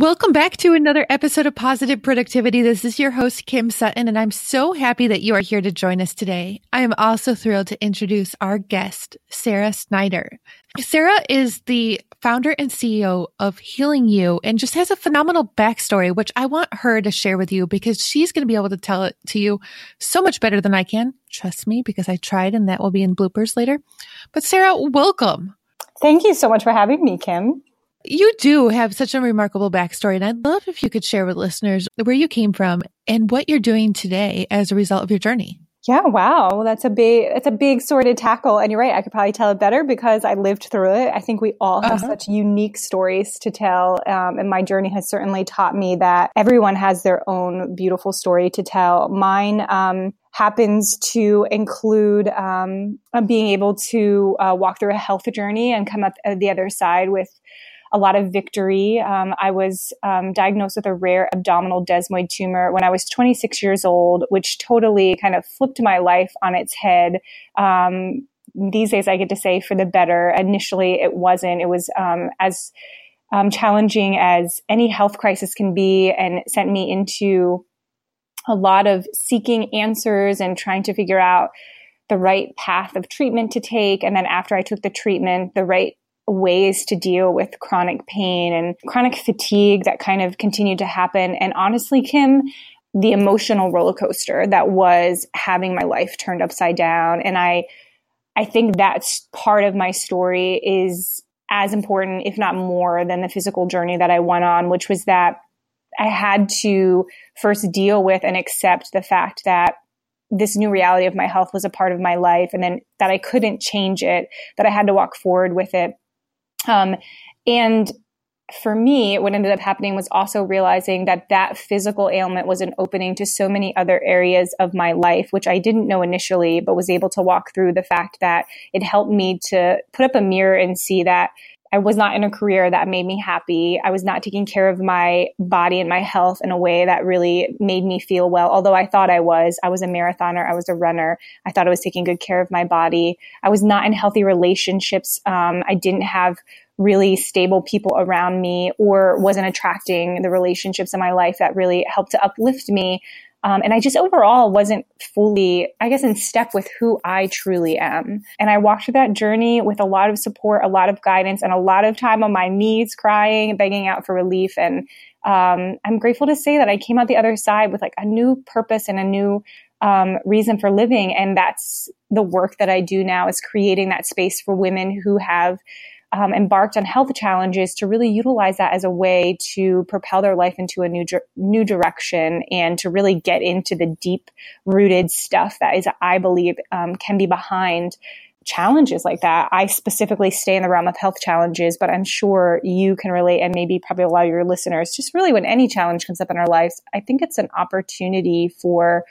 Welcome back to another episode of Positive Productivity. This is your host, Kim Sutton, and I'm so happy that you are here to join us today. I am also thrilled to introduce our guest, Sarah Snyder. Sarah is the founder and CEO of Healing You and just has a phenomenal backstory, which I want her to share with you because she's going to be able to tell it to you so much better than I can. Trust me, because I tried and that will be in bloopers later. But Sarah, welcome. Thank you so much for having me, Kim. You do have such a remarkable backstory, and I'd love if you could share with listeners where you came from and what you're doing today as a result of your journey. Yeah, wow, that's a big that's a big sort of tackle, and you're right. I could probably tell it better because I lived through it. I think we all have uh-huh. such unique stories to tell, um, and my journey has certainly taught me that everyone has their own beautiful story to tell. Mine um, happens to include um, being able to uh, walk through a health journey and come up the other side with a lot of victory. Um, I was um, diagnosed with a rare abdominal desmoid tumor when I was 26 years old, which totally kind of flipped my life on its head. Um, these days, I get to say for the better. Initially, it wasn't. It was um, as um, challenging as any health crisis can be, and sent me into a lot of seeking answers and trying to figure out the right path of treatment to take. And then after I took the treatment, the right ways to deal with chronic pain and chronic fatigue that kind of continued to happen. And honestly, Kim, the emotional roller coaster that was having my life turned upside down. And I, I think that's part of my story is as important, if not more than the physical journey that I went on, which was that I had to first deal with and accept the fact that this new reality of my health was a part of my life and then that I couldn't change it, that I had to walk forward with it. Um, and for me, what ended up happening was also realizing that that physical ailment was an opening to so many other areas of my life, which I didn't know initially, but was able to walk through the fact that it helped me to put up a mirror and see that I was not in a career that made me happy. I was not taking care of my body and my health in a way that really made me feel well. Although I thought I was, I was a marathoner. I was a runner. I thought I was taking good care of my body. I was not in healthy relationships. Um, I didn't have really stable people around me or wasn't attracting the relationships in my life that really helped to uplift me. Um, and I just overall wasn't fully, I guess, in step with who I truly am. And I walked through that journey with a lot of support, a lot of guidance, and a lot of time on my knees crying, begging out for relief. And um, I'm grateful to say that I came out the other side with like a new purpose and a new um, reason for living. And that's the work that I do now is creating that space for women who have um, embarked on health challenges to really utilize that as a way to propel their life into a new new direction and to really get into the deep rooted stuff that is, I believe, um, can be behind challenges like that. I specifically stay in the realm of health challenges, but I'm sure you can relate, and maybe probably a lot of your listeners. Just really, when any challenge comes up in our lives, I think it's an opportunity for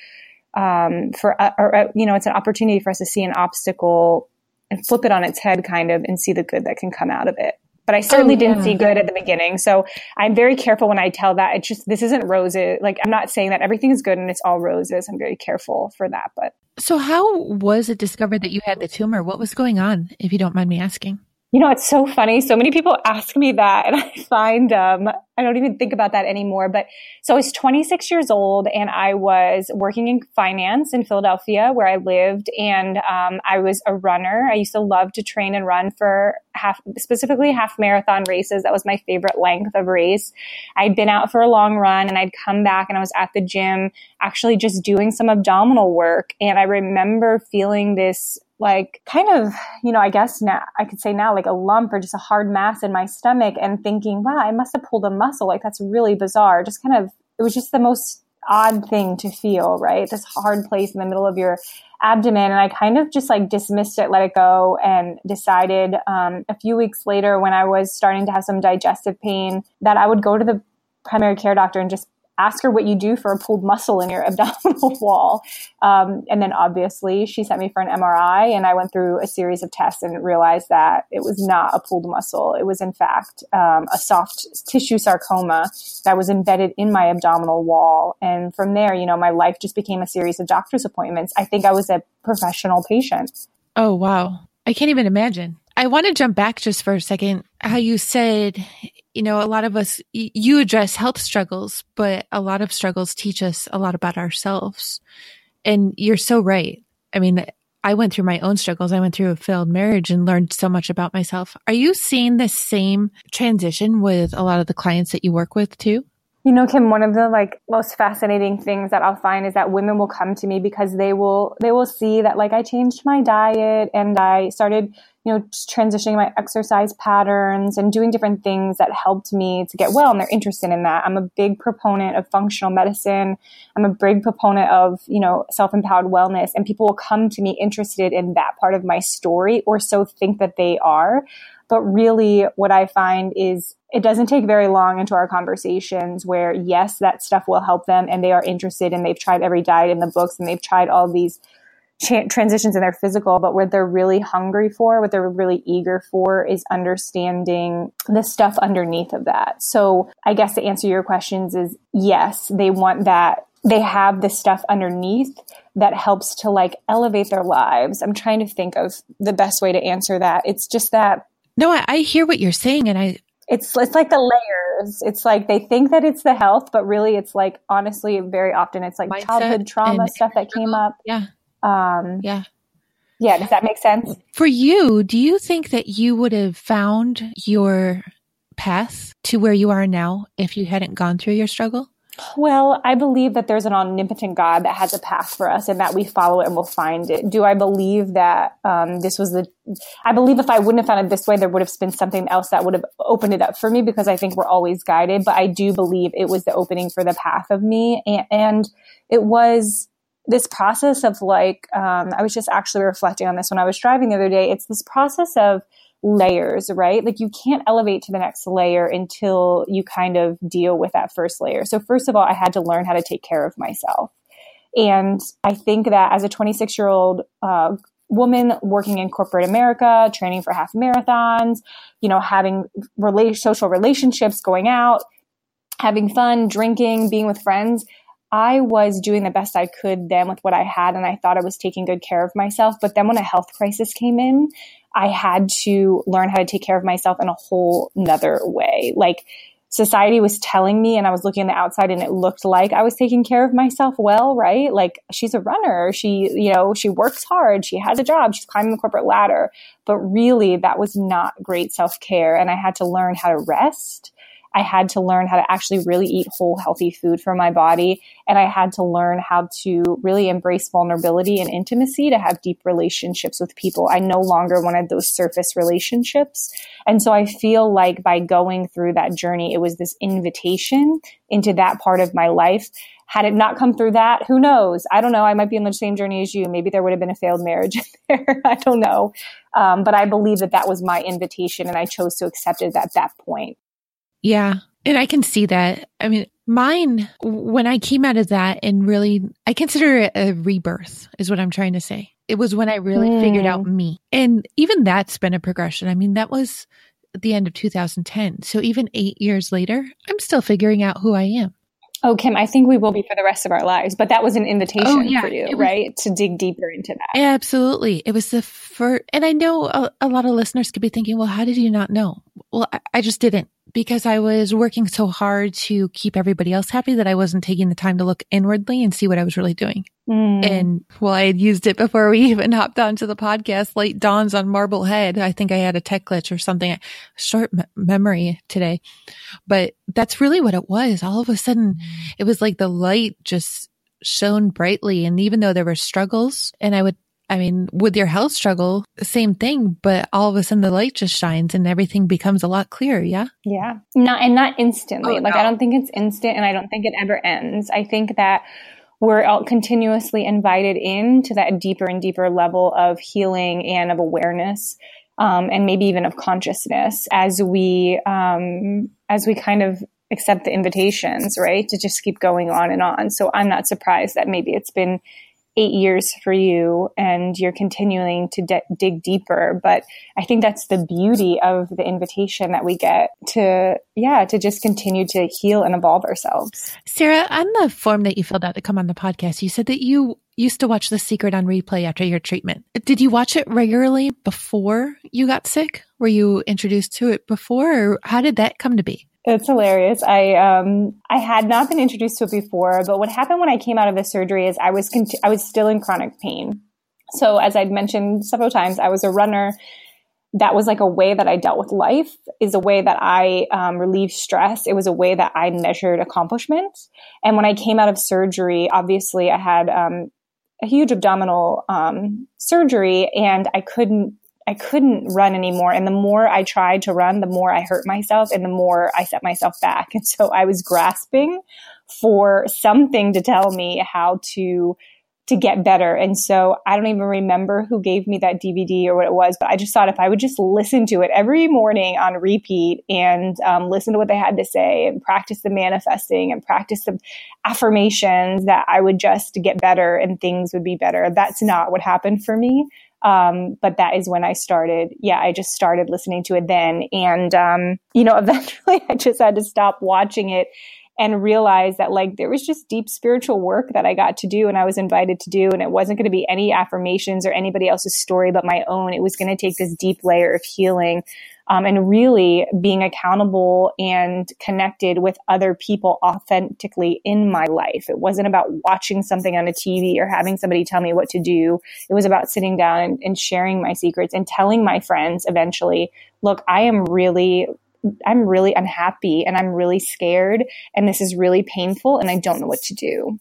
um, for uh, or, uh, you know, it's an opportunity for us to see an obstacle and flip it on its head kind of and see the good that can come out of it. But I certainly oh, yeah. didn't see good at the beginning. So I'm very careful when I tell that. It's just, this isn't roses. Like, I'm not saying that everything is good and it's all roses. I'm very careful for that. But so, how was it discovered that you had the tumor? What was going on, if you don't mind me asking? You know, it's so funny. So many people ask me that, and I find um, I don't even think about that anymore. But so I was 26 years old, and I was working in finance in Philadelphia, where I lived, and um, I was a runner. I used to love to train and run for half, specifically half marathon races. That was my favorite length of race. I'd been out for a long run, and I'd come back, and I was at the gym, actually just doing some abdominal work, and I remember feeling this like kind of, you know, I guess now I could say now like a lump or just a hard mass in my stomach and thinking, wow, I must have pulled a muscle. Like that's really bizarre. Just kind of, it was just the most odd thing to feel, right? This hard place in the middle of your abdomen. And I kind of just like dismissed it, let it go, and decided um, a few weeks later when I was starting to have some digestive pain that I would go to the primary care doctor and just ask her what you do for a pulled muscle in your abdominal wall. Um, and then obviously she sent me for an MRI and I went through a series of tests and realized that it was not a pulled muscle. It was in fact um, a soft tissue sarcoma that was embedded in my abdominal wall. And from there, you know, my life just became a series of doctor's appointments. I think I was a professional patient. Oh, wow. I can't even imagine. I want to jump back just for a second. How you said, you know, a lot of us, you address health struggles, but a lot of struggles teach us a lot about ourselves. And you're so right. I mean, I went through my own struggles. I went through a failed marriage and learned so much about myself. Are you seeing the same transition with a lot of the clients that you work with too? You know, Kim, one of the like most fascinating things that I'll find is that women will come to me because they will they will see that like I changed my diet and I started, you know, transitioning my exercise patterns and doing different things that helped me to get well and they're interested in that. I'm a big proponent of functional medicine. I'm a big proponent of, you know, self-empowered wellness and people will come to me interested in that part of my story or so think that they are. But really what I find is it doesn't take very long into our conversations where yes, that stuff will help them and they are interested and they've tried every diet in the books and they've tried all these transitions in their physical, but what they're really hungry for, what they're really eager for is understanding the stuff underneath of that. So I guess to answer your questions is yes, they want that. They have the stuff underneath that helps to like elevate their lives. I'm trying to think of the best way to answer that. It's just that no, I, I, hear what you're saying, and I it's it's like the layers. It's like they think that it's the health, but really it's like honestly, very often it's like childhood trauma stuff that came up. Yeah. Um, yeah. Yeah. Does that make sense? For you, do you think that you would have found your path to where you are now if you hadn't gone through your struggle? Well, I believe that there's an omnipotent God that has a path for us and that we follow it and we'll find it. Do I believe that um, this was the, I believe if I wouldn't have found it this way, there would have been something else that would have opened it up for me because I think we're always guided. But I do believe it was the opening for the path of me. And, and it was this process of like, um, I was just actually reflecting on this when I was driving the other day. It's this process of, layers, right? Like you can't elevate to the next layer until you kind of deal with that first layer. So, first of all, I had to learn how to take care of myself. And I think that as a 26 year old uh, woman working in corporate America, training for half marathons, you know, having rela- social relationships, going out, having fun, drinking, being with friends, I was doing the best I could then with what I had, and I thought I was taking good care of myself. But then when a health crisis came in, I had to learn how to take care of myself in a whole nother way. Like society was telling me and I was looking on the outside and it looked like I was taking care of myself well, right? Like she's a runner. She, you know, she works hard. She has a job. She's climbing the corporate ladder. But really that was not great self care. And I had to learn how to rest I had to learn how to actually really eat whole, healthy food for my body. And I had to learn how to really embrace vulnerability and intimacy to have deep relationships with people. I no longer wanted those surface relationships. And so I feel like by going through that journey, it was this invitation into that part of my life. Had it not come through that, who knows? I don't know. I might be on the same journey as you. Maybe there would have been a failed marriage there. I don't know. Um, but I believe that that was my invitation and I chose to accept it at that point. Yeah. And I can see that. I mean, mine, when I came out of that and really, I consider it a rebirth, is what I'm trying to say. It was when I really mm. figured out me. And even that's been a progression. I mean, that was the end of 2010. So even eight years later, I'm still figuring out who I am. Oh, Kim, I think we will be for the rest of our lives. But that was an invitation oh, yeah, for you, was, right? To dig deeper into that. Absolutely. It was the first, and I know a, a, lot of listeners could be thinking, well, how did you not know? Well, I, I just didn't because I was working so hard to keep everybody else happy that I wasn't taking the time to look inwardly and see what I was really doing. Mm. And well, I had used it before we even hopped onto the podcast. Late dawns on Marblehead. I think I had a tech glitch or something. Short m- memory today, but that's really what it was. All of a sudden, it was like the light just shone brightly. And even though there were struggles and I would I mean, with your health struggle, same thing, but all of a sudden the light just shines and everything becomes a lot clearer. Yeah. Yeah. Not, and not instantly. Oh, like, no. I don't think it's instant and I don't think it ever ends. I think that we're all continuously invited into that deeper and deeper level of healing and of awareness. Um, and maybe even of consciousness as we, um, as we kind of accept the invitations, right? To just keep going on and on. So I'm not surprised that maybe it's been eight years for you and you're continuing to dig deeper. But I think that's the beauty of the invitation that we get to, yeah, to just continue to heal and evolve ourselves. Sarah, on the form that you filled out to come on the podcast, you said that you used to watch The Secret on replay after your treatment. Did you watch it regularly before you got sick? Were you introduced to it before, or how did that come to be? It's hilarious. I um I had not been introduced to it before, but what happened when I came out of the surgery is I was cont- I was still in chronic pain. So as I'd mentioned several times, I was a runner. That was like a way that I dealt with life. Is a way that I um, relieved stress. It was a way that I measured accomplishment. And when I came out of surgery, obviously I had um, a huge abdominal um, surgery, and I couldn't I couldn't run anymore. And the more I tried to run, the more I hurt myself and the more I set myself back. And so I was grasping for something to tell me how to to get better. And so I don't even remember who gave me that DVD or what it was, but I just thought if I would just listen to it every morning on repeat and um, listen to what they had to say and practice the manifesting and practice the affirmations, that I would just get better and things would be better. That's not what happened for me. Um, but that is when I started. Yeah, I just started listening to it then. And, um, you know, eventually I just had to stop watching it and realize that like there was just deep spiritual work that I got to do and I was invited to do. And it wasn't going to be any affirmations or anybody else's story but my own. It was going to take this deep layer of healing um, and really being accountable and connected with other people authentically in my life. It wasn't about watching something on a TV or having somebody tell me what to do. It was about sitting down and, and sharing my secrets and telling my friends eventually, look, I am really I'm really unhappy and I'm really scared and this is really painful and I don't know what to do.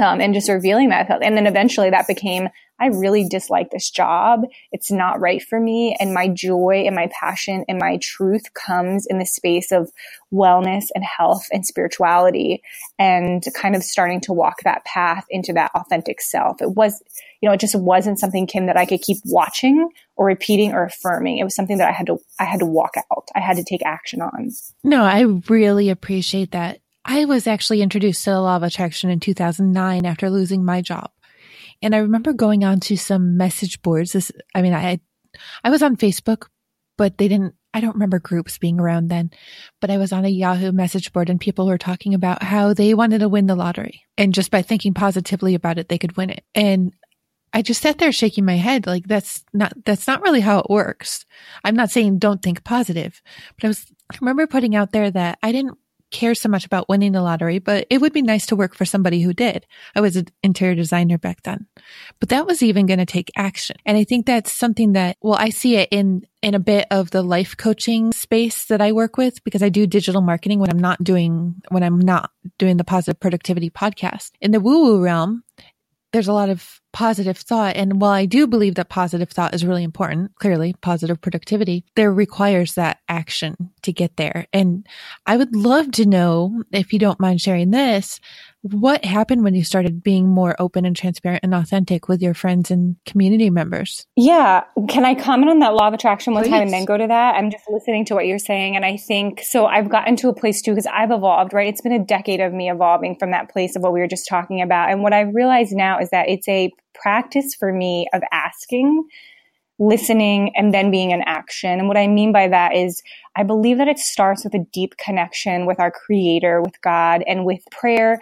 Um, and just revealing that. And then eventually that became, I really dislike this job. It's not right for me. And my joy and my passion and my truth comes in the space of wellness and health and spirituality and kind of starting to walk that path into that authentic self. It was, you know, it just wasn't something, Kim, that I could keep watching or repeating or affirming. It was something that I had to, I had to walk out. I had to take action on. No, I really appreciate that. I was actually introduced to the law of attraction in 2009 after losing my job. And I remember going on to some message boards. This, I mean, I, I was on Facebook, but they didn't, I don't remember groups being around then, but I was on a Yahoo message board and people were talking about how they wanted to win the lottery. And just by thinking positively about it, they could win it. And I just sat there shaking my head like that's not that's not really how it works. I'm not saying don't think positive, but I was I remember putting out there that I didn't care so much about winning the lottery, but it would be nice to work for somebody who did. I was an interior designer back then, but that was even going to take action. And I think that's something that, well, I see it in, in a bit of the life coaching space that I work with because I do digital marketing when I'm not doing, when I'm not doing the positive productivity podcast. In the woo woo realm, there's a lot of positive thought. And while I do believe that positive thought is really important, clearly positive productivity, there requires that action to get there. And I would love to know, if you don't mind sharing this, what happened when you started being more open and transparent and authentic with your friends and community members? Yeah. Can I comment on that law of attraction one Please. time and then go to that? I'm just listening to what you're saying. And I think so. I've gotten to a place too, because I've evolved, right? It's been a decade of me evolving from that place of what we were just talking about. And what I've realized now is that it's a practice for me of asking listening and then being in action. And what I mean by that is I believe that it starts with a deep connection with our creator, with God, and with prayer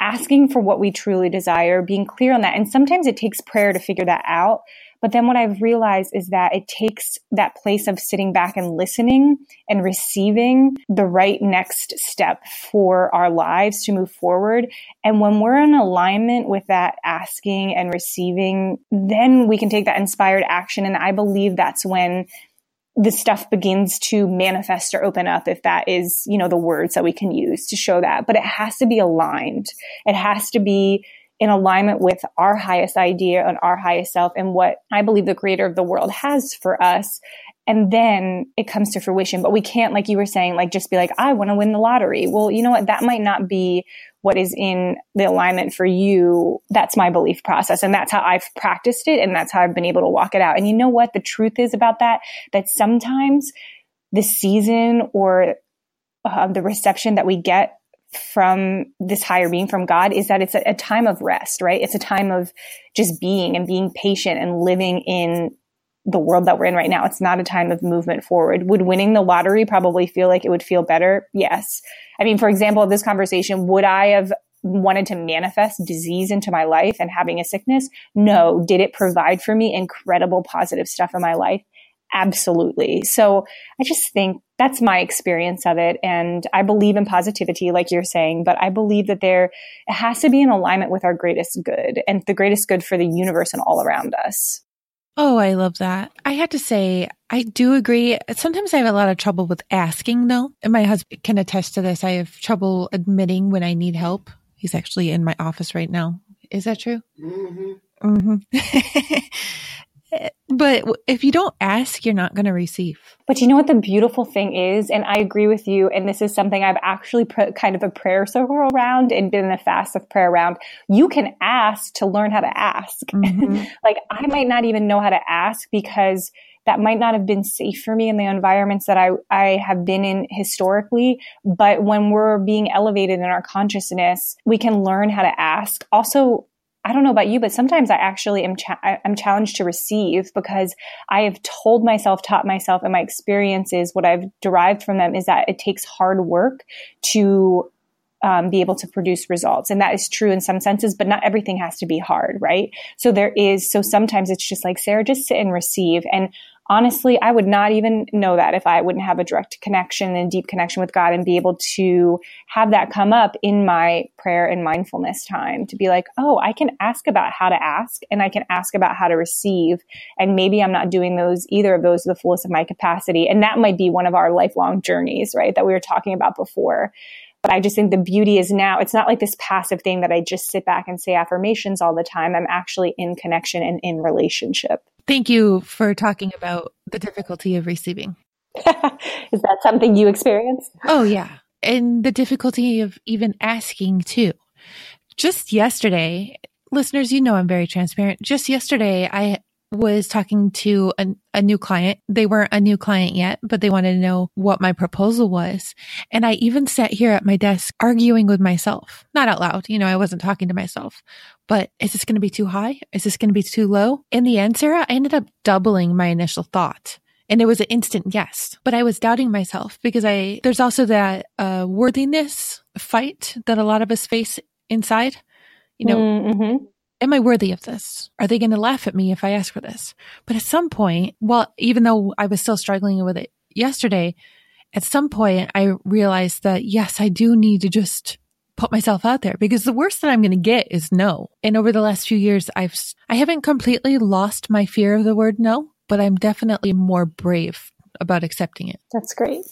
asking for what we truly desire, being clear on that. And sometimes it takes prayer to figure that out. But then what I've realized is that it takes that place of sitting back and listening and receiving the right next step for our lives to move forward. And when we're in alignment with that asking and receiving, then we can take that inspired action. And I believe that's when the stuff begins to manifest or open up if that is, you know, the words that we can use to show that. But it has to be aligned. It has to be in alignment with our highest idea and our highest self and what I believe the creator of the world has for us. And then it comes to fruition. But we can't, like you were saying, like just be like, I want to win the lottery. Well, you know what? That might not be what is in the alignment for you. That's my belief process. And that's how I've practiced it. And that's how I've been able to walk it out. And you know what? The truth is about that, that sometimes the season or uh, the reception that we get from this higher being from God is that it's a, a, time of rest, right? It's a time of just being and being patient and living in the world that we're in right now. It's not a time of movement forward. Would winning the lottery probably feel like it would feel better? Yes. I mean, for example, this conversation, would I have wanted to manifest disease into my life and having a sickness? No. Did it provide for me incredible positive stuff in my life? Absolutely. So I just think that's my experience of it. And I believe in positivity, like you're saying, but I believe that there has to be in alignment with our greatest good and the greatest good for the universe and all around us. Oh, I love that. I had to say, I do agree. Sometimes I have a lot of trouble with asking though. And my husband can attest to this. I have trouble admitting when I need help. He's actually in my office right now. Is that true? Mm-hmm. Mm-hmm. but if you don't ask, you're not going to receive. But you know what the beautiful thing is? And I agree with you. And this is something I've actually put kind of a prayer circle around and been in a fast of prayer around. You can ask to learn how to ask. Mm-hmm. like I might not even know how to ask because that might not have been safe for me in the environments that I, I have been in historically. But when we're being elevated in our consciousness, we can learn how to ask. Also, I don't know about you, but sometimes I actually am cha- I'm challenged to receive because I have told myself, taught myself, and my experiences, what I've derived from them is that it takes hard work to um, be able to produce results, and that is true in some senses, but not everything has to be hard, right? So there is. So sometimes it's just like Sarah, just sit and receive, and honestly, I would not even know that if I wouldn't have a direct connection and deep connection with God and be able to have that come up in my prayer and mindfulness time to be like, oh, I can ask about how to ask and I can ask about how to receive. And maybe I'm not doing those, either of those to the fullest of my capacity. And that might be one of our lifelong journeys, right? That we were talking about before. But I just think the beauty is now, it's not like this passive thing that I just sit back and say affirmations all the time. I'm actually in connection and in relationship. Thank you for talking about the difficulty of receiving. Is that something you experienced? Oh, yeah. And the difficulty of even asking too. Just yesterday, listeners, you know I'm very transparent. Just yesterday, I was talking to a, a, new client. They weren't a new client yet, but they wanted to know what my proposal was. And I even sat here at my desk arguing with myself, not out loud. You know, I wasn't talking to myself, but is this going to be too high? Is this going to be too low? In the end, Sarah, I ended up doubling my initial thought. And it was an instant yes, but I was doubting myself because I, there's also that uh, worthiness fight that a lot of us face inside. You know, mm-hmm am I worthy of this? Are they going to laugh at me if I ask for this? But at some point, well, even though I was still struggling with it yesterday, at some point I realized that yes, I do need to just put myself out there because the worst that I'm going to get is no. And over the last few years, I've, I haven't completely lost my fear of the word no, but I'm definitely more brave about accepting it. That's great.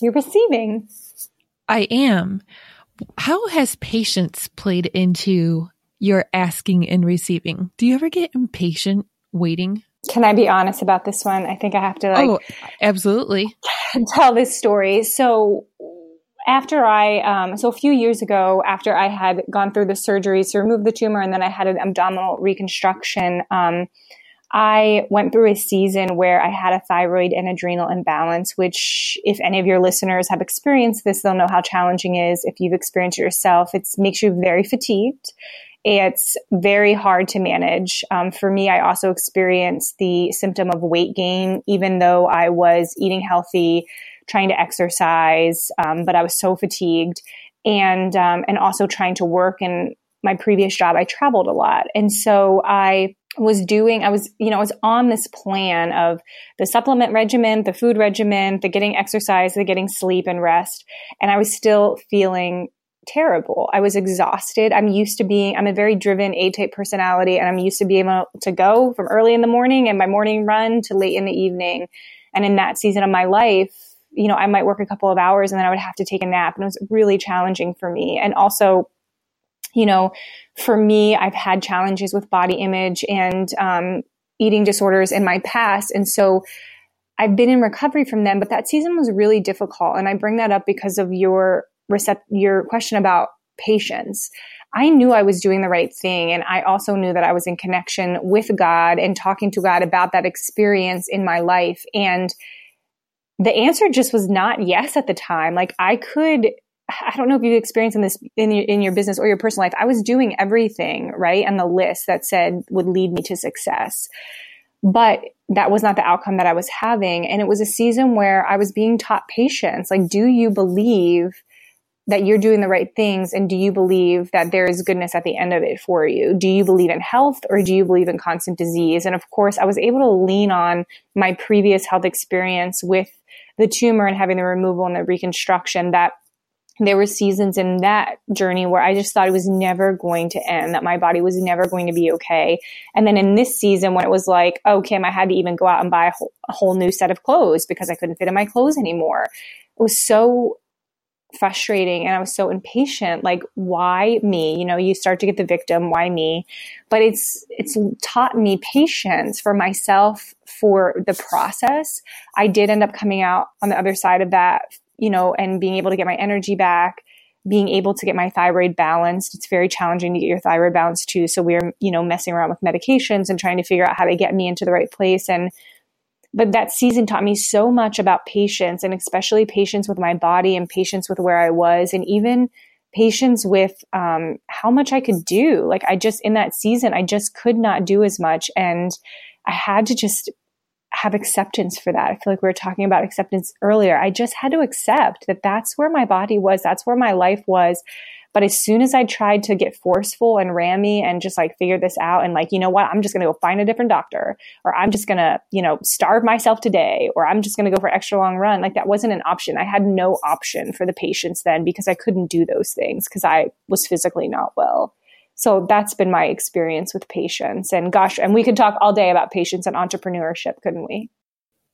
You're receiving. I am. How has patience played into you're asking and receiving. Do you ever get impatient waiting? Can I be honest about this one? I think I have to like Oh, absolutely. tell this story. So after I, um, so a few years ago, after I had gone through the surgeries to remove the tumor and then I had an abdominal reconstruction, um, I went through a season where I had a thyroid and adrenal imbalance, which if any of your listeners have experienced this, they'll know how challenging it is. If you've experienced it yourself, it makes you very fatigued. It's very hard to manage. Um, for me, I also experienced the symptom of weight gain, even though I was eating healthy, trying to exercise, um, but I was so fatigued, and um, and also trying to work. In my previous job, I traveled a lot, and so I was doing i was you know i was on this plan of the supplement regimen the food regimen the getting exercise the getting sleep and rest and i was still feeling terrible. I was exhausted. I'm used to being, I'm a very driven A type personality and I'm used to being able to go from early in the morning and my morning run to late in the evening. And in that season of my life, you know, I might work a couple of hours and then I would have to take a nap. And it was really challenging for me. And also, you know, for me, I've had challenges with body image and um, eating disorders in my past. And so I've been in recovery from them, but that season was really difficult. And I bring that up because of your recept- your question about patience. I knew I was doing the right thing. And I also knew that I was in connection with God and talking to God about that experience in my life. And the answer just was not yes at the time. Like I could, I don't know if you've experienced in this in your, in your business or your personal life. I was doing everything right on the list that said would lead me to success, but that was not the outcome that I was having. And it was a season where I was being taught patience. Like, do you believe that you're doing the right things? And do you believe that there is goodness at the end of it for you? Do you believe in health or do you believe in constant disease? And of course, I was able to lean on my previous health experience with the tumor and having the removal and the reconstruction that there were seasons in that journey where I just thought it was never going to end, that my body was never going to be okay. And then in this season, when it was like, oh, Kim, I had to even go out and buy a whole, a whole new set of clothes because I couldn't fit in my clothes anymore. It was so frustrating and I was so impatient. Like, why me? You know, you start to get the victim, why me? But it's, it's taught me patience for myself for the process. I did end up coming out on the other side of that, you know, and being able to get my energy back being able to get my thyroid balanced. It's very challenging to get your thyroid balanced too. So we're, you know, messing around with medications and trying to figure out how to get me into the right place. And but that season taught me so much about patience and especially patience with my body and patience with where I was and even patience with um, how much I could do. Like I just, in that season, I just could not do as much. And I had to just have acceptance for that. I feel like we were talking about acceptance earlier. I just had to accept that that's where my body was. That's where my life was. But as soon as I tried to get forceful and rammy and just like figure this out and like, you know what, I'm just going to go find a different doctor or I'm just going to, you know, starve myself today or I'm just going to go for extra long run. Like that wasn't an option. I had no option for the patients then because I couldn't do those things because I was physically not well. So that's been my experience with patients. And gosh, and we could talk all day about patients and entrepreneurship, couldn't we?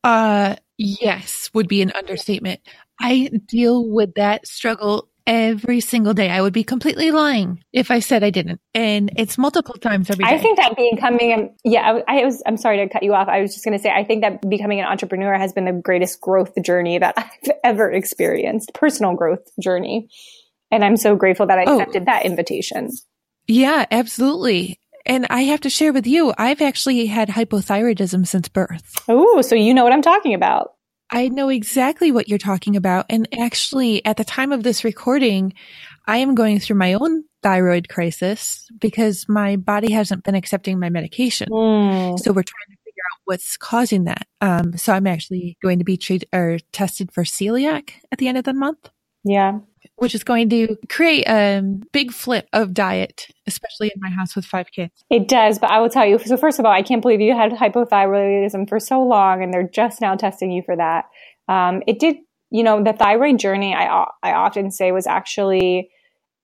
Uh, yes, would be an understatement. I deal with that struggle every single day. I would be completely lying if I said I didn't. And it's multiple times every day. I think that becoming, yeah, I, I was, I'm sorry to cut you off. I was just going to say, I think that becoming an entrepreneur has been the greatest growth journey that I've ever experienced, personal growth journey. And I'm so grateful that I oh. accepted oh. that invitation. Yeah, absolutely. And I have to share with you, I've actually had hypothyroidism since birth. Oh, so you know what I'm talking about. I know exactly what you're talking about. And actually, at the time of this recording, I am going through my own thyroid crisis because my body hasn't been accepting my medication. Mm. So we're trying to figure out what's causing that. Um, so I'm actually going to be treated or tested for celiac at the end of the month. Yeah. Which is going to create a big flip of diet, especially in my house with five kids. It does, but I will tell you. So first of all, I can't believe you had hypothyroidism for so long, and they're just now testing you for that. Um, it did, you know, the thyroid journey. I I often say was actually,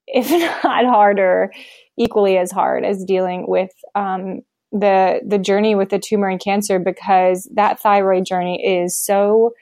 if not harder, equally as hard as dealing with um, the the journey with the tumor and cancer because that thyroid journey is so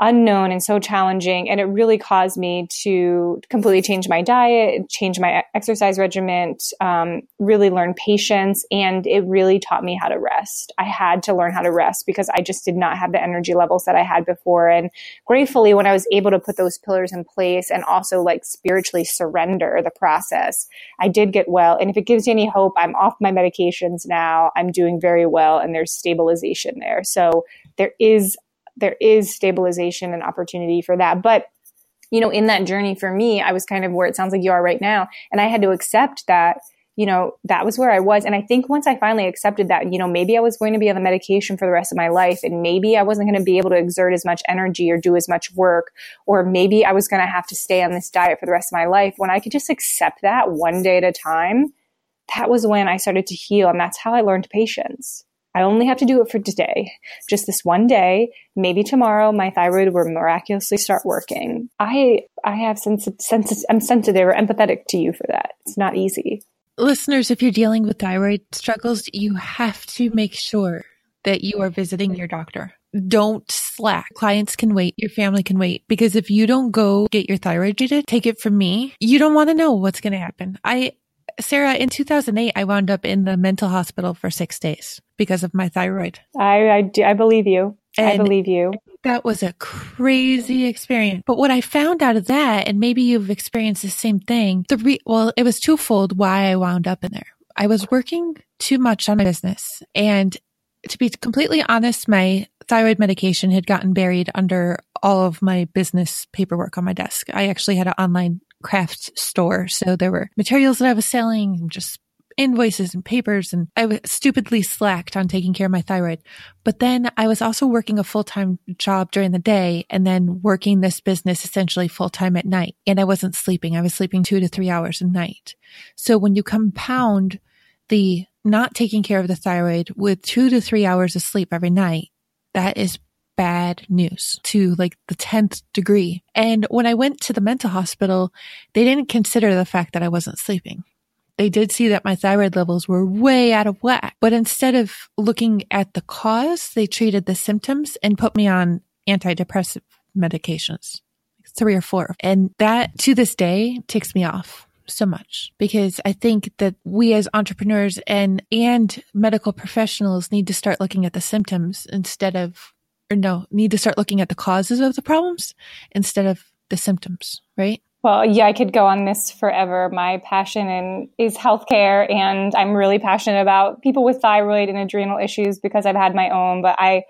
unknown and so challenging. And it really caused me to completely change my diet, change my exercise regimen, um, really learn patience. And it really taught me how to rest. I had to learn how to rest because I just did not have the energy levels that I had before. And gratefully, when I was able to put those pillars in place and also like spiritually surrender the process, I did get well. And if it gives you any hope, I'm off my medications now. I'm doing very well and there's stabilization there. So there is there is stabilization and opportunity for that. But you know, in that journey for me, I was kind of where it sounds like you are right now. And I had to accept that, you know, that was where I was. And I think once I finally accepted that, you know, maybe I was going to be on the medication for the rest of my life and maybe I wasn't going to be able to exert as much energy or do as much work, or maybe I was going to have to stay on this diet for the rest of my life. When I could just accept that one day at a time, that was when I started to heal. And that's how I learned patience. I only have to do it for today, just this one day. Maybe tomorrow my thyroid will miraculously start working. I I have sense, sense I'm sensitive or empathetic to you for that. It's not easy. Listeners, if you're dealing with thyroid struggles, you have to make sure that you are visiting your doctor. Don't slack. Clients can wait. Your family can wait. Because if you don't go get your thyroid treated, take it from me. You don't want to know what's going to happen. I, Sarah, in 2008, I wound up in the mental hospital for six days because of my thyroid. I I, do, I believe you. And I believe you. That was a crazy experience. But what I found out of that, and maybe you've experienced the same thing, the re- well, it was twofold why I wound up in there. I was working too much on my business. And to be completely honest, my thyroid medication had gotten buried under all of my business paperwork on my desk. I actually had an online craft store. So there were materials that I was selling, just invoices and papers and I was stupidly slacked on taking care of my thyroid. But then I was also working a full-time job during the day and then working this business essentially full-time at night. And I wasn't sleeping. I was sleeping two to three hours a night. So when you compound the not taking care of the thyroid with two to three hours of sleep every night, that is bad news to like the 10th degree. And when I went to the mental hospital, they didn't consider the fact that I wasn't sleeping they did see that my thyroid levels were way out of whack. But instead of looking at the cause, they treated the symptoms and put me on antidepressive medications, three or four. And that to this day ticks me off so much because I think that we as entrepreneurs and and medical professionals need to start looking at the symptoms instead of or no, need to start looking at the causes of the problems instead of the symptoms, right? Well, yeah, I could go on this forever. My passion in, is healthcare, and I'm really passionate about people with thyroid and adrenal issues because I've had my own. But I,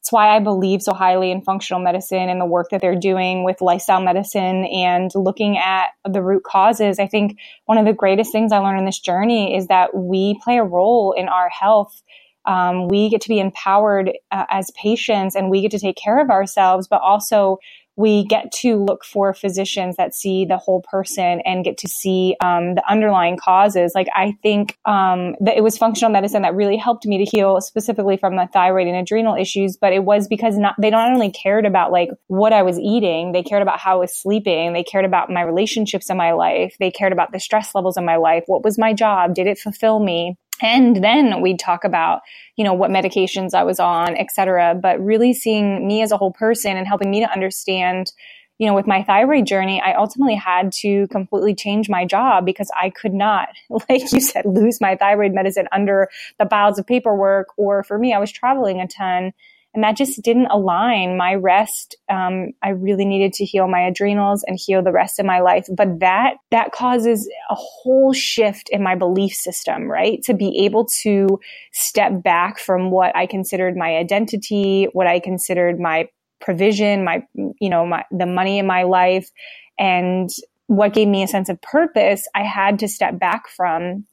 it's why I believe so highly in functional medicine and the work that they're doing with lifestyle medicine and looking at the root causes. I think one of the greatest things I learned in this journey is that we play a role in our health. Um, we get to be empowered uh, as patients, and we get to take care of ourselves, but also we get to look for physicians that see the whole person and get to see um, the underlying causes. Like I think um, that it was functional medicine that really helped me to heal specifically from the thyroid and adrenal issues. But it was because not, they not only cared about like what I was eating, they cared about how I was sleeping, they cared about my relationships in my life, they cared about the stress levels in my life. What was my job? Did it fulfill me? And then we'd talk about, you know, what medications I was on, et cetera. But really seeing me as a whole person and helping me to understand, you know, with my thyroid journey, I ultimately had to completely change my job because I could not, like you said, lose my thyroid medicine under the piles of paperwork. Or for me, I was traveling a ton and that just didn't align. My rest um, i really needed to heal my adrenals and heal the rest of my life. But that that causes a whole shift in my belief system right? To be able to step back from what i considered my identity what i considered my provision my you know my the money in my life. And what gave me a sense of purpose i had to step back from.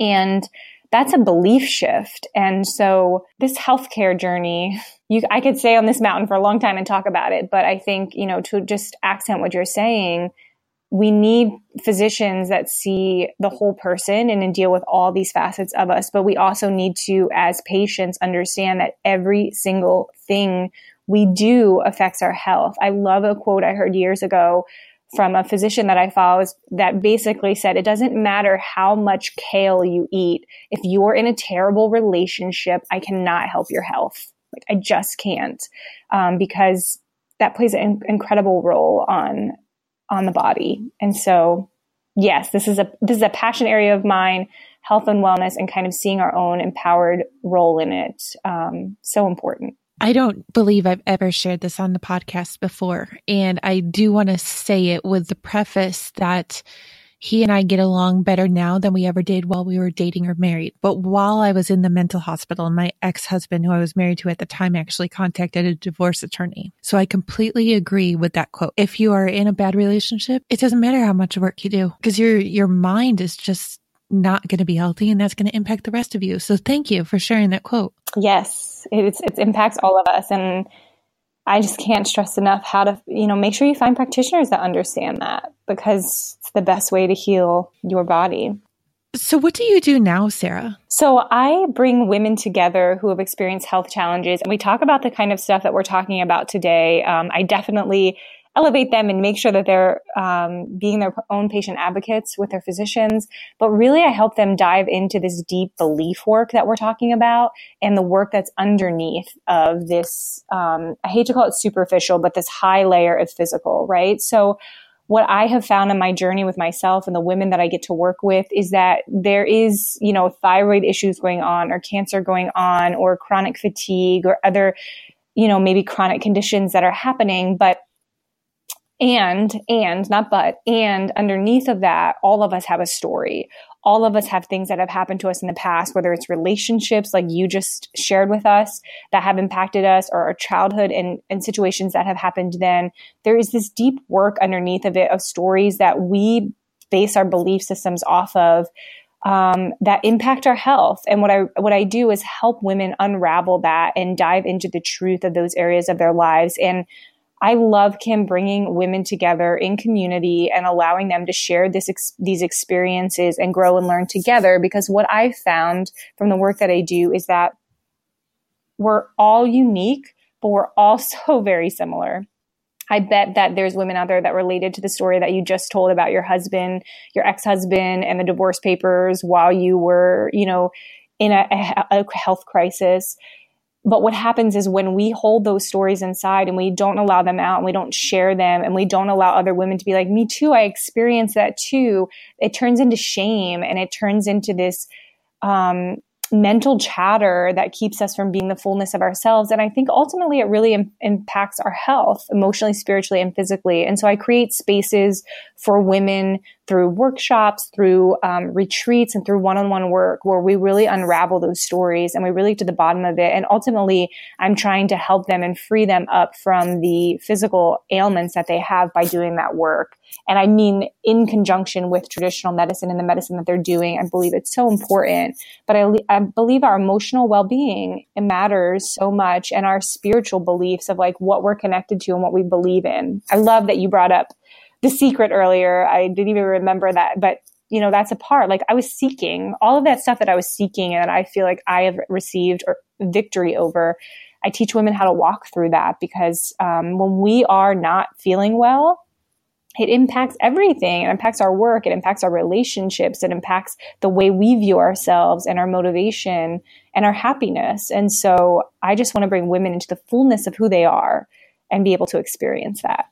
And that's a belief shift. And so this healthcare journey, you, I could stay on this mountain for a long time and talk about it, but I think, you know, to just accent what you're saying, we need physicians that see the whole person and deal with all these facets of us. But we also need to, as patients, understand that every single thing we do affects our health. I love a quote I heard years ago from a physician that I follow that basically said it doesn't matter how much kale you eat. If you're in a terrible relationship, I cannot help your health. Like I just can't, um, because that plays an incredible role on on the body. And so, yes, this is a this is a passion area of mine, health and wellness, and kind of seeing our own empowered role in it. Um, so important. I don't believe I've ever shared this on the podcast before. And I do want to say it with the preface that he and I get along better now than we ever did while we were dating or married. But while I was in the mental hospital, my ex husband, who I was married to at the time, actually contacted a divorce attorney. So I completely agree with that quote. If you are in a bad relationship, it doesn't matter how much work you do because your, your mind is just not going to be healthy and that's going to impact the rest of you. So thank you for sharing that quote. Yes, it's, it impacts all of us. And I just can't stress enough how to, you know, make sure you find practitioners that understand that because it's the best way to heal your body. So, what do you do now, Sarah? So, I bring women together who have experienced health challenges, and we talk about the kind of stuff that we're talking about today. Um, I definitely elevate them and make sure that they're um, being their own patient advocates with their physicians. But really, I help them dive into this deep belief work that we're talking about and the work that's underneath of this. Um, I hate to call it superficial, but this high layer of physical, right? So what I have found in my journey with myself and the women that I get to work with is that there is, you know, thyroid issues going on or cancer going on or chronic fatigue or other, you know, maybe chronic conditions that are happening, but And, and, not but, and underneath of that, all of us have a story. All of us have things that have happened to us in the past, whether it's relationships like you just shared with us that have impacted us or our childhood and, and situations that have happened then. There is this deep work underneath of it of stories that we base our belief systems off of um, that impact our health. And what I what I do is help women unravel that and dive into the truth of those areas of their lives. And I love Kim bringing women together in community and allowing them to share this ex- these experiences and grow and learn together. Because what I've found from the work that I do is that we're all unique, but we're also very similar. I bet that there's women out there that related to the story that you just told about your husband, your ex-husband and the divorce papers while you were, you know, in a, a health crisis. But what happens is when we hold those stories inside and we don't allow them out and we don't share them and we don't allow other women to be like, me too, I experienced that too, it turns into shame and it turns into this um, mental chatter that keeps us from being the fullness of ourselves. And I think ultimately it really Im- impacts our health emotionally, spiritually, and physically. And so I create spaces for women through workshops, through um, retreats, and through one-on-one work where we really unravel those stories and we really get to the bottom of it. And ultimately, I'm trying to help them and free them up from the physical ailments that they have by doing that work. And I mean, in conjunction with traditional medicine and the medicine that they're doing, I believe it's so important. But I, I believe our emotional well-being matters so much, and our spiritual beliefs of like what we're connected to and what we believe in. I love that you brought up the secret earlier. I didn't even remember that, but you know, that's a part. Like I was seeking all of that stuff that I was seeking and I feel like I have received or victory over. I teach women how to walk through that because um, when we are not feeling well, it impacts everything. It impacts our work. It impacts our relationships. It impacts the way we view ourselves and our motivation and our happiness. And so I just want to bring women into the fullness of who they are and be able to experience that.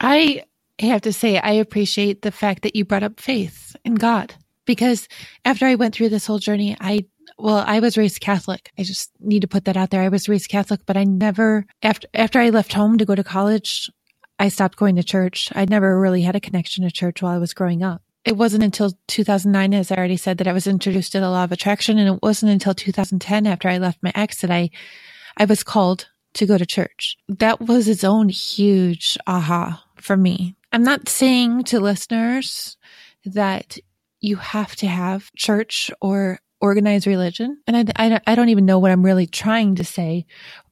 I I have to say, I appreciate the fact that you brought up faith in God because after I went through this whole journey, I, well, I was raised Catholic. I just need to put that out there. I was raised Catholic, but I never, after, after I left home to go to college, I stopped going to church. I never really had a connection to church while I was growing up. It wasn't until 2009, as I already said, that I was introduced to the law of attraction. And it wasn't until 2010 after I left my ex that I, I was called to go to church. That was its own huge aha for me. I'm not saying to listeners that you have to have church or organized religion. And I, I, I don't even know what I'm really trying to say,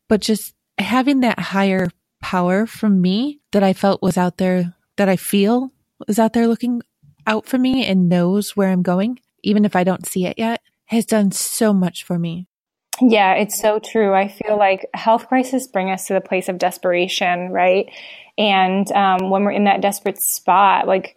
but just having that higher power from me that I felt was out there, that I feel is out there looking out for me and knows where I'm going, even if I don't see it yet, has done so much for me. Yeah, it's so true. I feel like health crises bring us to the place of desperation, right? And um, when we're in that desperate spot, like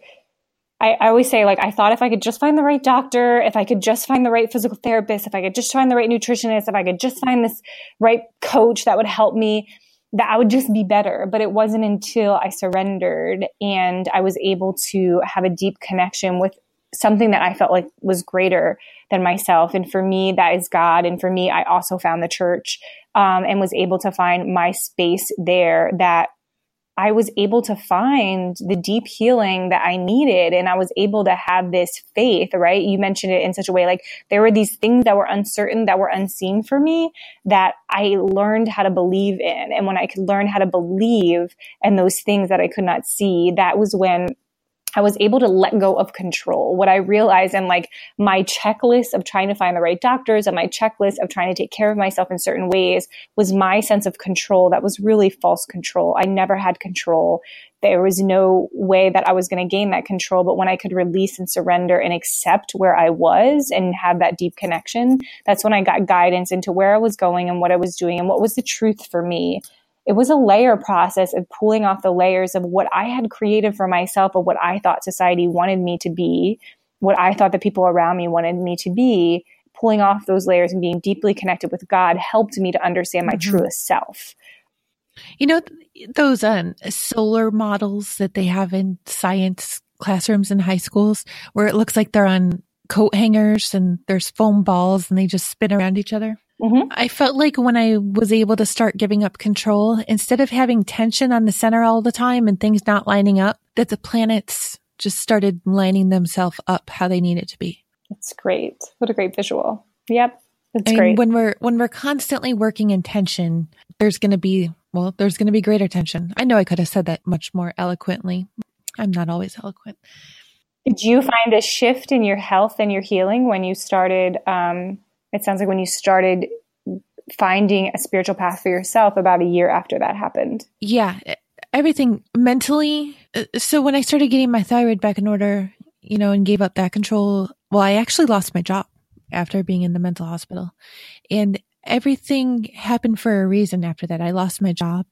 I, I, always say, like, I thought if I could just find the right doctor, if I could just find the right physical therapist, if I could just find the right nutritionist, if I could just find this right coach that would help me, that I would just be better. But it wasn't until I surrendered and I was able to have a deep connection with something that I felt like was greater than myself. And for me, that is God. And for me, I also found the church um, and was able to find my space there that I was able to find the deep healing that I needed. And I was able to have this faith, right? You mentioned it in such a way like there were these things that were uncertain, that were unseen for me that I learned how to believe in. And when I could learn how to believe in those things that I could not see, that was when I was able to let go of control. What I realized and like my checklist of trying to find the right doctors and my checklist of trying to take care of myself in certain ways was my sense of control. That was really false control. I never had control. There was no way that I was going to gain that control. But when I could release and surrender and accept where I was and have that deep connection, that's when I got guidance into where I was going and what I was doing and what was the truth for me it was a layer process of pulling off the layers of what I had created for myself of what I thought society wanted me to be, what I thought the people around me wanted me to be. Pulling off those layers and being deeply connected with God helped me to understand my mm-hmm. truest self. You know, those um, solar models that they have in science classrooms in high schools where it looks like they're on coat hangers and there's foam balls and they just spin around each other. Mm-hmm. I felt like when I was able to start giving up control, instead of having tension on the center all the time and things not lining up, that the planets just started lining themselves up how they needed to be. That's great. What a great visual. Yep. That's I mean, great. When we're when we're constantly working in tension, there's going to be well, there's going to be greater tension. I know I could have said that much more eloquently. I'm not always eloquent. Did you find a shift in your health and your healing when you started? Um, it sounds like when you started finding a spiritual path for yourself about a year after that happened. Yeah, everything mentally. Uh, so when I started getting my thyroid back in order, you know, and gave up that control, well, I actually lost my job after being in the mental hospital. And everything happened for a reason after that. I lost my job.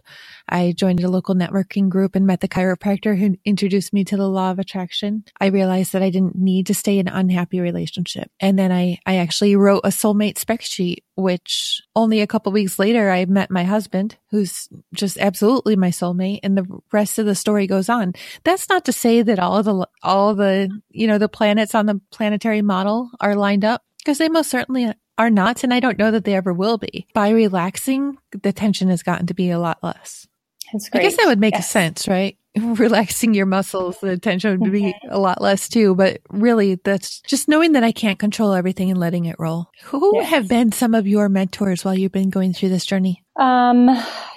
I joined a local networking group and met the chiropractor who introduced me to the law of attraction. I realized that I didn't need to stay in an unhappy relationship. And then I, I actually wrote a soulmate spec sheet, which only a couple weeks later, I met my husband, who's just absolutely my soulmate. And the rest of the story goes on. That's not to say that all the, all the, you know, the planets on the planetary model are lined up because they most certainly are not, and I don't know that they ever will be. By relaxing, the tension has gotten to be a lot less. That's great. I guess that would make yes. sense, right? Relaxing your muscles, the tension would be mm-hmm. a lot less too. But really, that's just knowing that I can't control everything and letting it roll. Who yes. have been some of your mentors while you've been going through this journey? Um,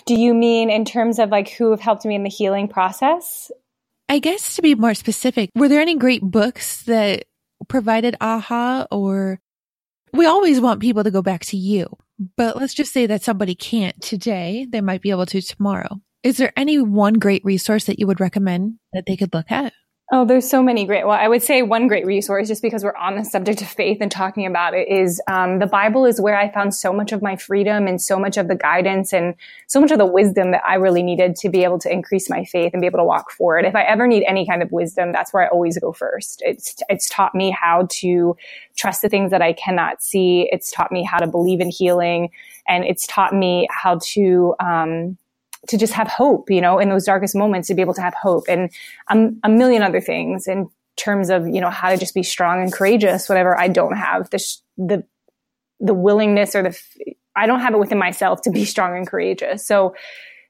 do you mean in terms of like who have helped me in the healing process? I guess to be more specific, were there any great books that provided aha or we always want people to go back to you, but let's just say that somebody can't today. They might be able to tomorrow. Is there any one great resource that you would recommend that they could look at? Oh, there's so many great. Well, I would say one great resource, just because we're on the subject of faith and talking about it, is um, the Bible is where I found so much of my freedom and so much of the guidance and so much of the wisdom that I really needed to be able to increase my faith and be able to walk forward. If I ever need any kind of wisdom, that's where I always go first. It's it's taught me how to trust the things that I cannot see. It's taught me how to believe in healing, and it's taught me how to. Um, to just have hope, you know, in those darkest moments to be able to have hope and um, a million other things in terms of, you know, how to just be strong and courageous, whatever I don't have the, sh- the, the willingness or the, I don't have it within myself to be strong and courageous. So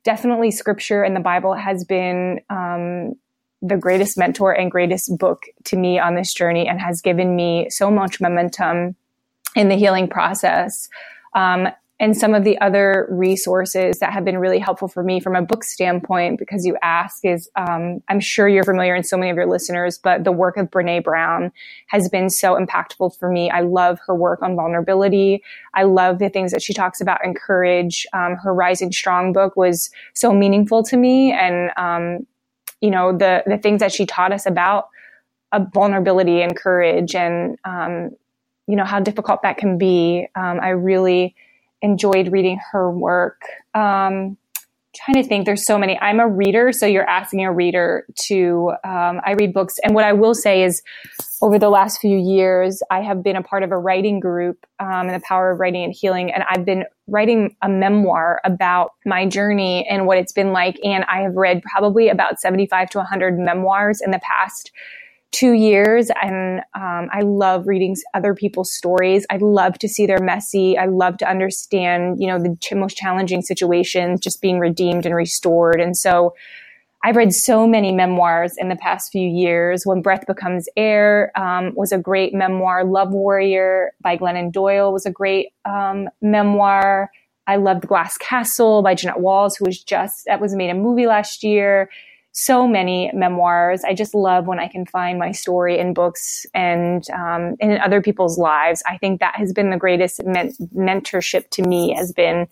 definitely scripture and the Bible has been, um, the greatest mentor and greatest book to me on this journey and has given me so much momentum in the healing process. Um, and some of the other resources that have been really helpful for me from a book standpoint, because you ask, is um, I'm sure you're familiar and so many of your listeners, but the work of Brene Brown has been so impactful for me. I love her work on vulnerability. I love the things that she talks about in courage. Um, her Rising Strong book was so meaningful to me, and um, you know the the things that she taught us about uh, vulnerability and courage, and um, you know how difficult that can be. Um, I really enjoyed reading her work. Um, trying to think there's so many. I'm a reader so you're asking a reader to um, i read books. And what i will say is over the last few years i have been a part of a writing group um, and the power of writing and healing and i've been writing a memoir about my journey and what it's been like. And i have read probably about 75 to 100 memoirs in the past two years and um, i love reading other people's stories. I love to see their messy. I love to understand you know the ch- most challenging situations just being redeemed and restored. And so i've read so many memoirs in the past few years. When breath becomes air um, was a great memoir. Love warrior by glennon doyle was a great um, memoir. I loved The glass castle by jeannette walls who was just that was made a movie last year so many memoirs. I just love when I can find my story in books and um, in other people's lives. I think that has been the greatest men- mentorship to me has been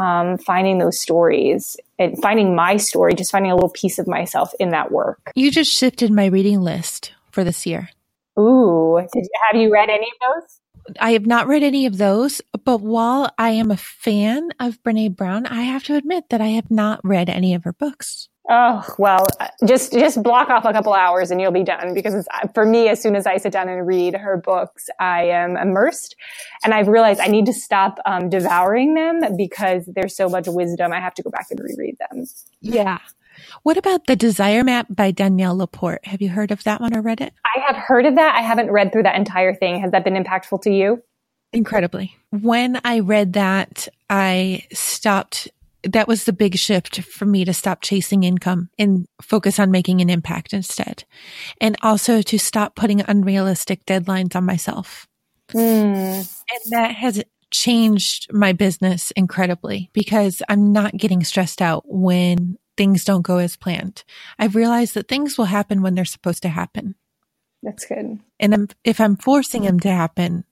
um, finding those stories and finding my story, just finding a little piece of myself in that work. You just shifted my reading list for this year. Ooh, did, have you read any of those? I have not read any of those, but while I am a fan of Brene Brown, I have to admit that I have not read any of her books. Oh, well, just, just block off a couple hours and you'll be done because for me, as soon as I sit down and read her books, I am immersed and I've realized I need to stop um, devouring them because there's so much wisdom. I have to go back and reread them. Yeah. What about The Desire Map by Danielle Laporte? Have you heard of that one or read it? I have heard of that. I haven't read through that entire thing. Has that been impactful to you? Incredibly. When I read that, I stopped. That was the big shift for me to stop chasing income and focus on making an impact instead. And also to stop putting unrealistic deadlines on myself. Mm. And that has changed my business incredibly because I'm not getting stressed out when things don't go as planned. I've realized that things will happen when they're supposed to happen. That's good. And I'm, if I'm forcing them to happen,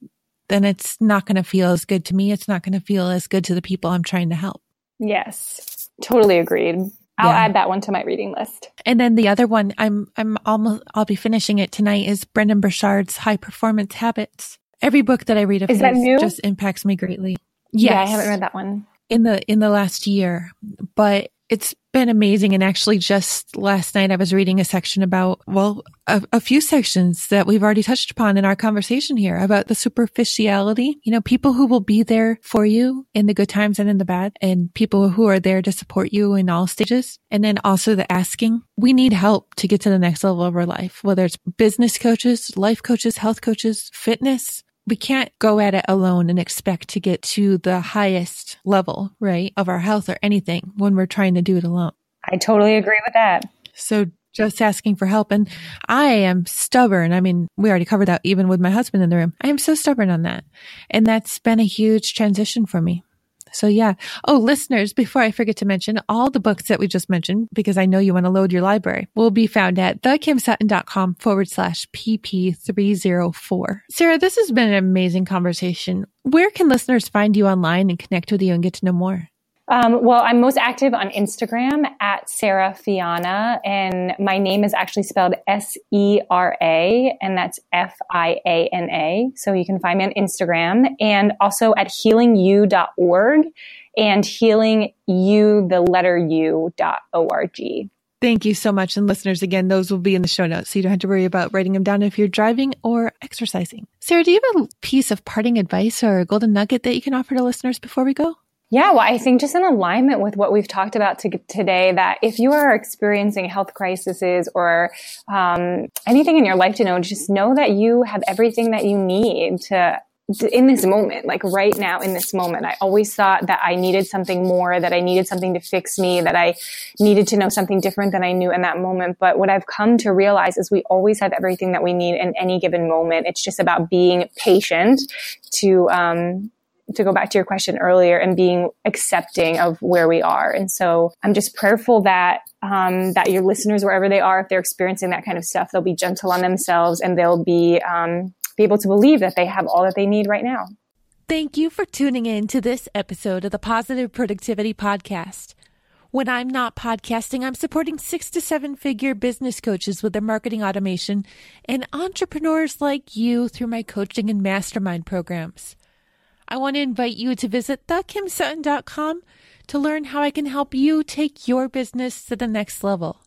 then it's not going to feel as good to me. It's not going to feel as good to the people I'm trying to help. Yes, totally agreed. I'll yeah. add that one to my reading list. And then the other one, I'm I'm almost I'll be finishing it tonight. Is Brendon Burchard's High Performance Habits. Every book that I read of is his just impacts me greatly. Yes. Yeah, I haven't read that one in the in the last year, but it's been amazing. And actually, just last night, I was reading a section about, well, a, a, few sections that we've already touched upon in our conversation here about the superficiality. You know, people who will be there for you in the good times and in the bad, and people who are there to support you in all stages. And then also the asking. We need help to get to the next level of our life, whether it's business coaches, life coaches, health coaches, fitness, we can't go at it alone and expect to get to the highest level, right, of our health or anything when we're trying to do it alone. I totally agree with that. So just asking for help. And I am stubborn. I mean, we already covered that even with my husband in the room. I am so stubborn on that. And that's been a huge transition for me. So yeah. Oh, listeners, before I forget to mention, all the books that we just mentioned, because I know you want to load your library, will be found at thekimsutton.com forward slash PP304. Sera, this has been an amazing conversation. Where can listeners find you online and connect with you and get to know more? Um, well, I'm most active on Instagram at Sera Fiana, and my name is actually spelled S E R A, and that's F I A N A. So you can find me on Instagram and also at healingu.org and healingu, the letter U dot O-R-G. Thank you so much. And listeners, again, those will be in the show notes. So you don't have to worry about writing them down if you're driving or exercising. Sera, do you have a piece of parting advice or a golden nugget that you can offer to listeners before we go? Yeah, well, I think just in alignment with what we've talked about to, today, that if you are experiencing health crises or um, anything in your life to know, just know that you have everything that you need to in this moment, like right now in this moment, I always thought that I needed something more, that I needed something to fix me, that I needed to know something different than I knew in that moment. But what I've come to realize is we always have everything that we need in any given moment. It's just about being patient to, um, to go back to your question earlier and being accepting of where we are. And so I'm just prayerful that um, that your listeners, wherever they are, if they're experiencing that kind of stuff, they'll be gentle on themselves and they'll be um, be able to believe that they have all that they need right now. Thank you for tuning in to this episode of the Positive Productivity Podcast. When I'm not podcasting, I'm supporting six to seven figure business coaches with their marketing automation and entrepreneurs like you through my coaching and mastermind programs. I want to invite you to visit thekimsutton.com to learn how I can help you take your business to the next level.